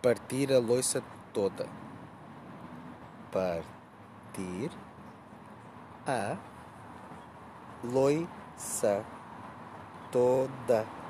Partir a loiça toda. Partir a loiça toda.